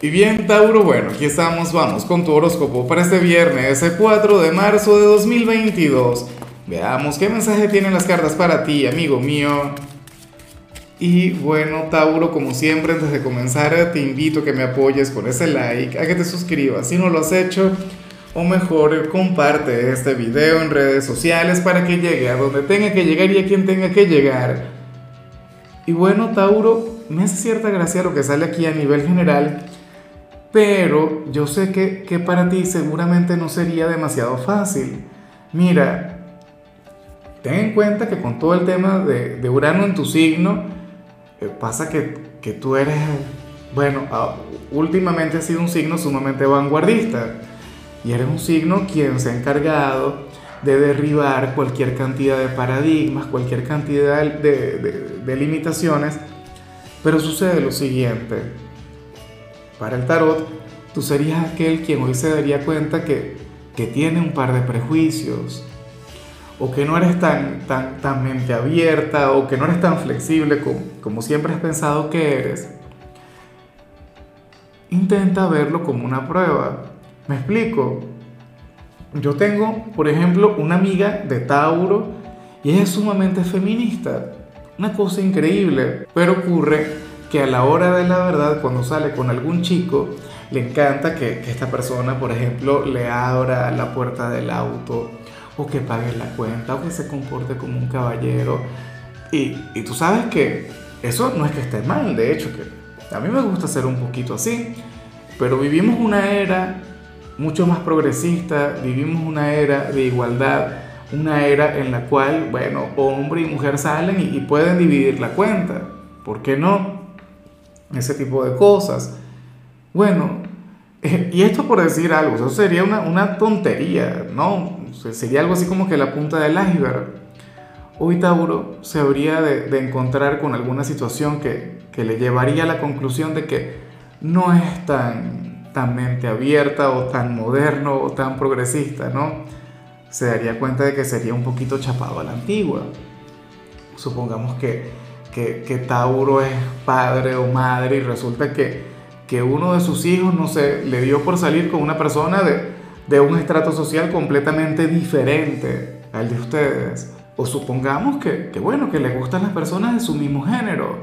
Y bien, Tauro, bueno, aquí estamos, vamos con tu horóscopo para este viernes, el 4 de marzo de 2022. Veamos qué mensaje tienen las cartas para ti, amigo mío. Y bueno, Tauro, como siempre, antes de comenzar, te invito a que me apoyes con ese like, a que te suscribas si no lo has hecho, o mejor, comparte este video en redes sociales para que llegue a donde tenga que llegar y a quien tenga que llegar. Y bueno, Tauro, me hace cierta gracia lo que sale aquí a nivel general pero yo sé que, para ti seguramente no sería demasiado fácil. Mira, ten en cuenta que con todo el tema de, Urano en tu signo, eh, pasa que, tú eres, bueno, ah, últimamente has sido un signo sumamente vanguardista. Y eres un signo quien se ha encargado de derribar cualquier cantidad de paradigmas, cualquier cantidad de limitaciones, pero sucede lo siguiente para el tarot, tú serías aquel quien hoy se daría cuenta que, que tiene un par de prejuicios, o que no eres tan, tan, tan mente abierta, o que no eres tan flexible como, como siempre has pensado que eres. Intenta verlo como una prueba. ¿Me explico? Yo tengo, por ejemplo, una amiga de Tauro y ella es sumamente feminista. Una cosa increíble. Pero ocurre que a la hora de la verdad, cuando sale con algún chico, le encanta que, esta persona, por ejemplo, le abra la puerta del auto, o que pague la cuenta, o que se comporte como un caballero. Y, y tú sabes que eso no es que esté mal, de hecho, que a mí me gusta ser un poquito así, pero vivimos una era mucho más progresista, vivimos una era de igualdad, una era en la cual, bueno, hombre y mujer salen y, y pueden dividir la cuenta. ¿Por qué no? Ese tipo de cosas. Bueno, eh, y esto por decir algo, eso sería una, una tontería, ¿no? sería algo así como que la punta del iceberg. Hoy Tauro se habría de, encontrar con alguna situación que, que, le llevaría a la conclusión de que no es tan, tan mente abierta o tan moderno o tan progresista, ¿no? Se daría cuenta de que sería un poquito chapado a la antigua. Supongamos que que, Tauro es padre o madre y resulta que, que uno de sus hijos, no sé, le dio por salir con una persona de, de un estrato social completamente diferente al de ustedes. O supongamos que, que, bueno, que le gustan las personas de su mismo género.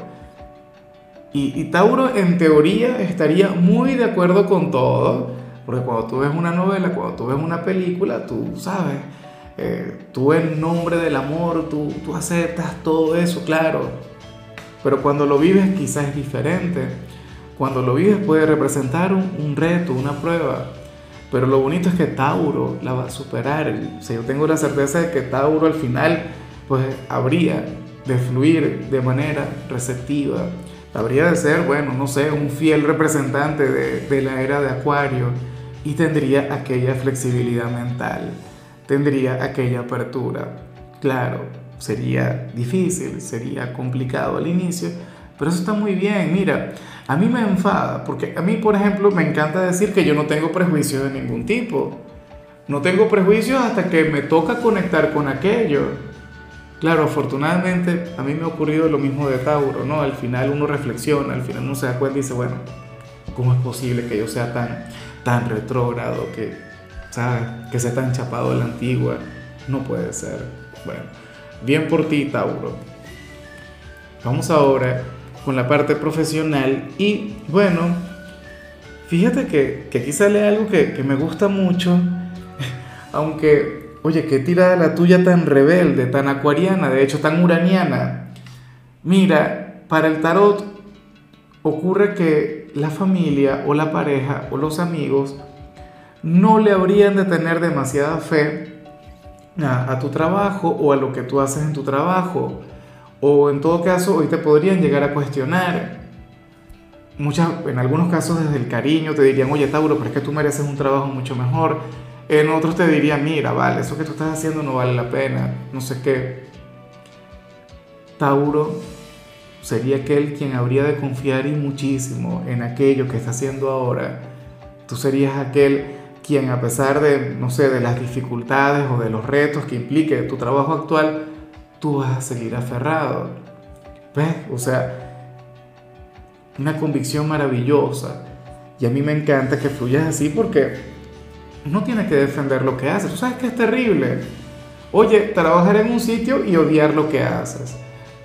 Y, y, Tauro en teoría estaría muy de acuerdo con todo, porque cuando tú ves una novela, cuando tú ves una película, tú sabes, eh, tú en nombre del amor, tú, tú aceptas todo eso, claro. Pero cuando lo vives quizás es diferente. Cuando lo vives puede representar un, reto, una prueba. Pero lo bonito es que Tauro la va a superar. O sea, yo tengo la certeza de que Tauro al final pues habría de fluir de manera receptiva. Habría de ser, bueno, no sé, un fiel representante de, de la era de Acuario y tendría aquella flexibilidad mental, tendría aquella apertura. Claro, sería difícil, sería complicado al inicio, pero eso está muy bien. Mira, a mí me enfada, porque a mí, por ejemplo, me encanta decir que yo no tengo prejuicios de ningún tipo. No tengo prejuicios hasta que me toca conectar con aquello. Claro, afortunadamente a mí me ha ocurrido lo mismo de Tauro, ¿no? Al final uno reflexiona, al final uno se da cuenta y dice, bueno, ¿cómo es posible que yo sea tan, tan retrógrado, que, ¿sabes? Que sea tan chapado de la antigua? No puede ser. Bueno, Bien por ti, Tauro. Vamos ahora con la parte profesional y bueno, fíjate que, aquí sale algo que, me gusta mucho, aunque, oye, qué tirada la tuya tan rebelde, tan acuariana, de hecho tan uraniana. Mira, para el tarot ocurre que la familia o la pareja o los amigos no le habrían de tener demasiada fe a, tu trabajo o a lo que tú haces en tu trabajo. O en todo caso, hoy te podrían llegar a cuestionar. Muchas, en algunos casos desde el cariño te dirían, oye Tauro, pero es que tú mereces un trabajo mucho mejor. En otros te dirían, mira, vale, eso que tú estás haciendo no vale la pena, no sé qué. Tauro sería aquel quien habría de confiar y muchísimo en aquello que está haciendo ahora. Tú serías aquel quien a pesar de, no sé, de las dificultades o de los retos que implique tu trabajo actual, tú vas a seguir aferrado. ¿Ves? O sea, una convicción maravillosa. Y a mí me encanta que fluyas así porque no tienes que defender lo que haces. Tú sabes que es terrible. Oye, trabajar en un sitio y odiar lo que haces.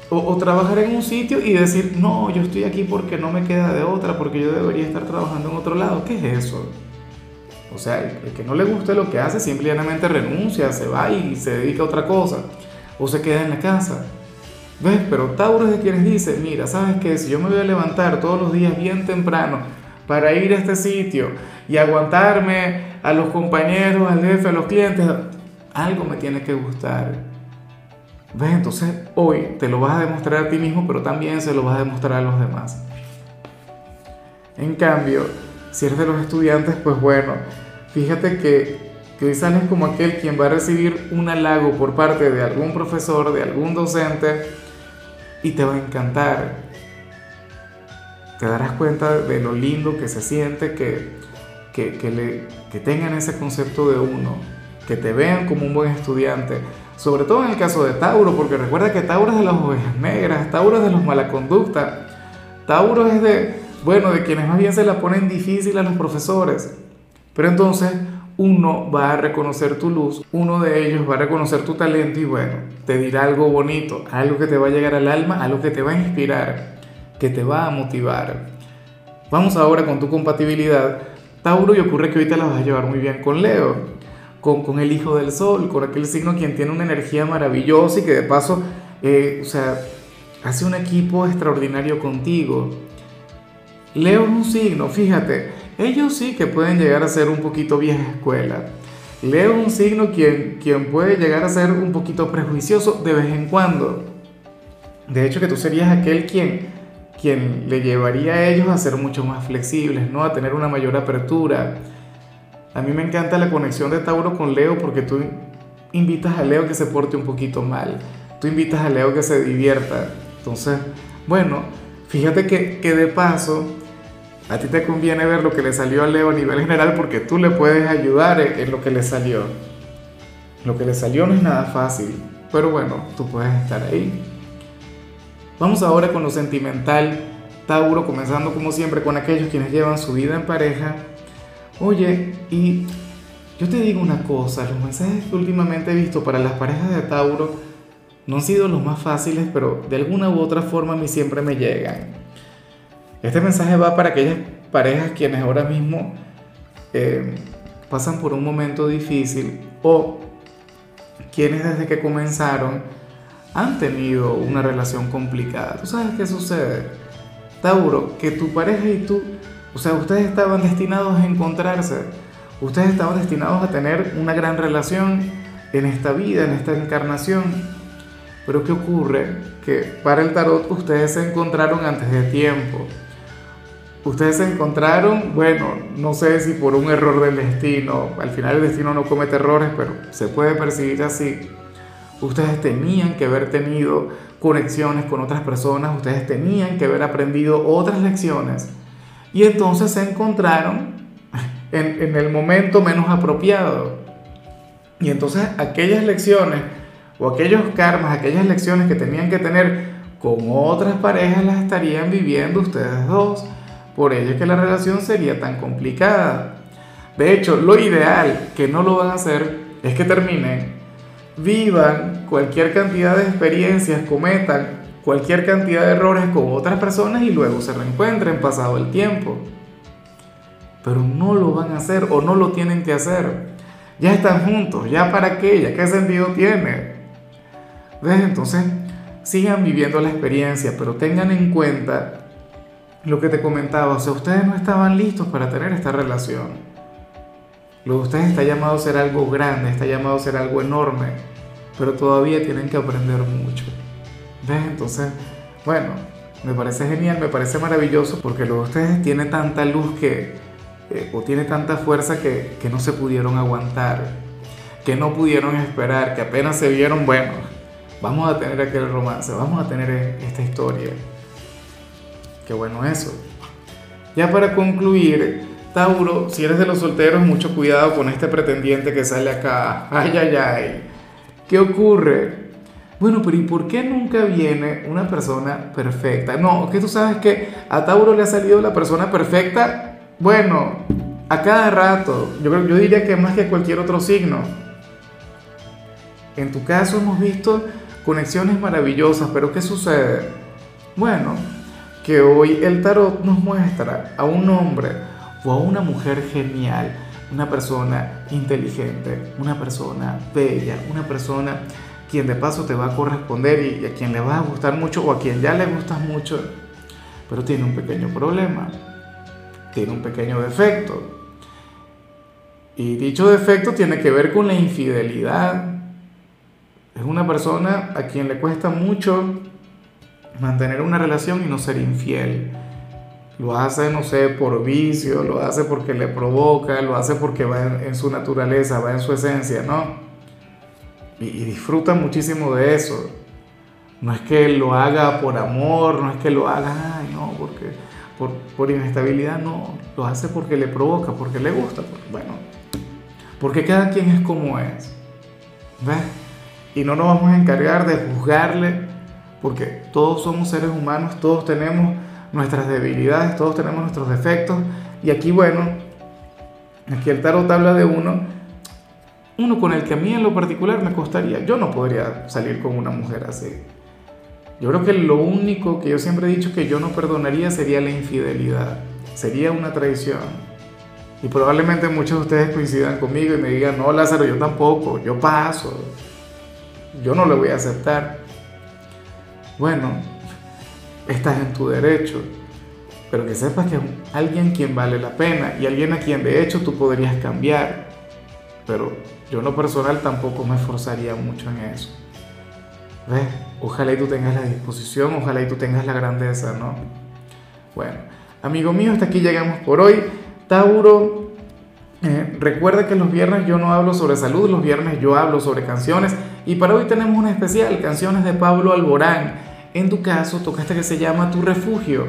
O, trabajar en un sitio y decir, no, yo estoy aquí porque no me queda de otra, porque yo debería estar trabajando en otro lado. ¿Qué es eso? O sea, el, que no le guste lo que hace simplemente renuncia, se va y se dedica a otra cosa. O se queda en la casa. ¿Ves? Pero Tauro es de quienes dice, mira, ¿sabes qué? Si yo me voy a levantar todos los días bien temprano para ir a este sitio y aguantarme a los compañeros, al jefe, a los clientes, algo me tiene que gustar. ¿Ves? Entonces hoy te lo vas a demostrar a ti mismo, pero también se lo vas a demostrar a los demás. En cambio, si eres de los estudiantes, pues bueno, fíjate que, hoy sales como aquel quien va a recibir un halago por parte de algún profesor, de algún docente, y te va a encantar. Te darás cuenta de lo lindo que se siente que, que, que, le, que tengan ese concepto de uno, que te vean como un buen estudiante, sobre todo en el caso de Tauro, porque recuerda que Tauro es de las ovejas negras, Tauro es de los mala conducta, Tauro es de, bueno, de quienes más bien se la ponen difícil a los profesores. Pero entonces uno va a reconocer tu luz, uno de ellos va a reconocer tu talento y bueno, te dirá algo bonito, algo que te va a llegar al alma, algo que te va a inspirar, que te va a motivar. Vamos ahora con tu compatibilidad. Tauro, y ocurre que te la vas a llevar muy bien con Leo con, el Hijo del Sol, con aquel signo quien tiene una energía maravillosa y que de paso, eh, o sea, hace un equipo extraordinario contigo. Leo es un signo, fíjate, ellos sí que pueden llegar a ser un poquito vieja escuela. Leo un signo quien, quien puede llegar a ser un poquito prejuicioso de vez en cuando. De hecho, que tú serías aquel quien, quien le llevaría a ellos a ser mucho más flexibles, ¿no? A tener una mayor apertura a mí me encanta la conexión de Tauro con Leo porque tú invitas a Leo que se porte un poquito mal, tú invitas a Leo que se divierta. Entonces, bueno, fíjate que, que de paso, a ti te conviene ver lo que le salió a Leo a nivel general porque tú le puedes ayudar en, lo que le salió. Lo que le salió no es nada fácil, pero bueno, tú puedes estar ahí. Vamos ahora con lo sentimental, Tauro, comenzando como siempre con aquellos quienes llevan su vida en pareja Oye, y yo te digo una cosa, los mensajes que últimamente he visto para las parejas de Tauro no han sido los más fáciles, pero de alguna u otra forma a mí siempre me llegan. Este mensaje va para aquellas parejas quienes ahora mismo eh, pasan por un momento difícil o quienes desde que comenzaron han tenido una relación complicada. ¿Tú sabes qué sucede? Tauro, que tu pareja y tú o sea, ustedes estaban destinados a encontrarse, ustedes estaban destinados a tener una gran relación en esta vida, en esta encarnación. Pero ¿qué ocurre? Que para el tarot ustedes se encontraron antes de tiempo. Ustedes se encontraron, bueno, no sé si por un error del destino, al final el destino no comete errores, pero se puede percibir así. Ustedes tenían que haber tenido conexiones con otras personas, ustedes tenían que haber aprendido otras lecciones y entonces se encontraron en, el momento menos apropiado. Y entonces aquellas lecciones o aquellos karmas, aquellas lecciones que tenían que tener con otras parejas las estarían viviendo ustedes dos. Por ello es que la relación sería tan complicada. De hecho, lo ideal, que no lo van a hacer, es que terminen, vivan cualquier cantidad de experiencias, cometan cualquier cantidad de errores con otras personas y luego se reencuentren pasado el tiempo. Pero no lo van a hacer o no lo tienen que hacer. Ya están juntos, ya para qué, ya qué sentido tiene. Entonces, sigan viviendo la experiencia, pero tengan en cuenta lo que te comentaba, o sea, ustedes no estaban listos para tener esta relación. Lo de ustedes está llamado a ser algo grande, está llamado a ser algo enorme, pero todavía tienen que aprender mucho. ¿Ves? Entonces, bueno, me parece genial, me parece maravilloso porque luego ustedes tiene tanta luz que, eh, o tiene tanta fuerza que, que no se pudieron aguantar, que no pudieron esperar, que apenas se vieron, bueno, vamos a tener aquel romance, vamos a tener esta historia. Qué bueno eso. Ya para concluir, Tauro, si eres de los solteros, mucho cuidado con este pretendiente que sale acá. Ay, ay, ay. ¿Qué ocurre? Bueno, pero ¿y por qué nunca viene una persona perfecta? No, que tú sabes que a Tauro le ha salido la persona perfecta Bueno, a cada rato, yo, yo diría que más que cualquier otro signo. En tu caso hemos visto conexiones maravillosas, pero ¿qué sucede? Bueno, que hoy el tarot nos muestra a un hombre o a una mujer genial, una persona inteligente, una persona bella, una persona quien de paso te va a corresponder y a quien le va a gustar mucho o a quien ya le gustas mucho, pero tiene un pequeño problema, tiene un pequeño defecto. Y dicho defecto tiene que ver con la infidelidad. Es una persona a quien le cuesta mucho mantener una relación y no ser infiel. Lo hace, no sé, por vicio, lo hace porque le provoca, lo hace porque va en, su naturaleza, va en su esencia, ¿no? Y, y, disfruta muchísimo de eso. No es que lo haga por amor, no es que lo haga, ay, no, porque por, por inestabilidad, no. Lo hace porque le provoca, porque le gusta, porque, bueno, porque cada quien es como es. ¿Ves? Y no nos vamos a encargar de juzgarle porque todos somos seres humanos, todos tenemos nuestras debilidades, todos tenemos nuestros defectos. Y aquí, bueno, aquí el tarot habla de uno, uno con el que a mí en lo particular me costaría, yo no podría salir con una mujer así. Yo creo que lo único que yo siempre he dicho que yo no perdonaría sería la infidelidad, sería una traición. Y probablemente muchos de ustedes coincidan conmigo y me digan, no, Lázaro, yo tampoco, yo paso, yo no lo voy a aceptar bueno, estás en tu derecho, pero que sepas que es alguien quien vale la pena y alguien a quien de hecho tú podrías cambiar. Pero yo en lo personal tampoco me esforzaría mucho en eso. ¿Ves? Ojalá y tú tengas la disposición, ojalá y tú tengas la grandeza, ¿no? Bueno, amigo mío, hasta aquí llegamos por hoy. Tauro, eh, recuerda que los viernes yo no hablo sobre salud, los viernes yo hablo sobre canciones y para hoy tenemos una especial, canciones de Pablo Alborán. En tu caso, toca esta que se llama Tu Refugio.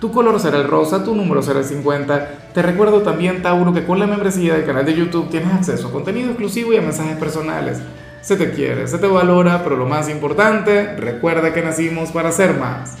Tu color será el rosa, tu número será el 50. Te recuerdo también, Tauro, que con la membresía del canal de YouTube tienes acceso a contenido exclusivo y a mensajes personales. Se te quiere, se te valora, pero lo más importante, recuerda que nacimos para ser más.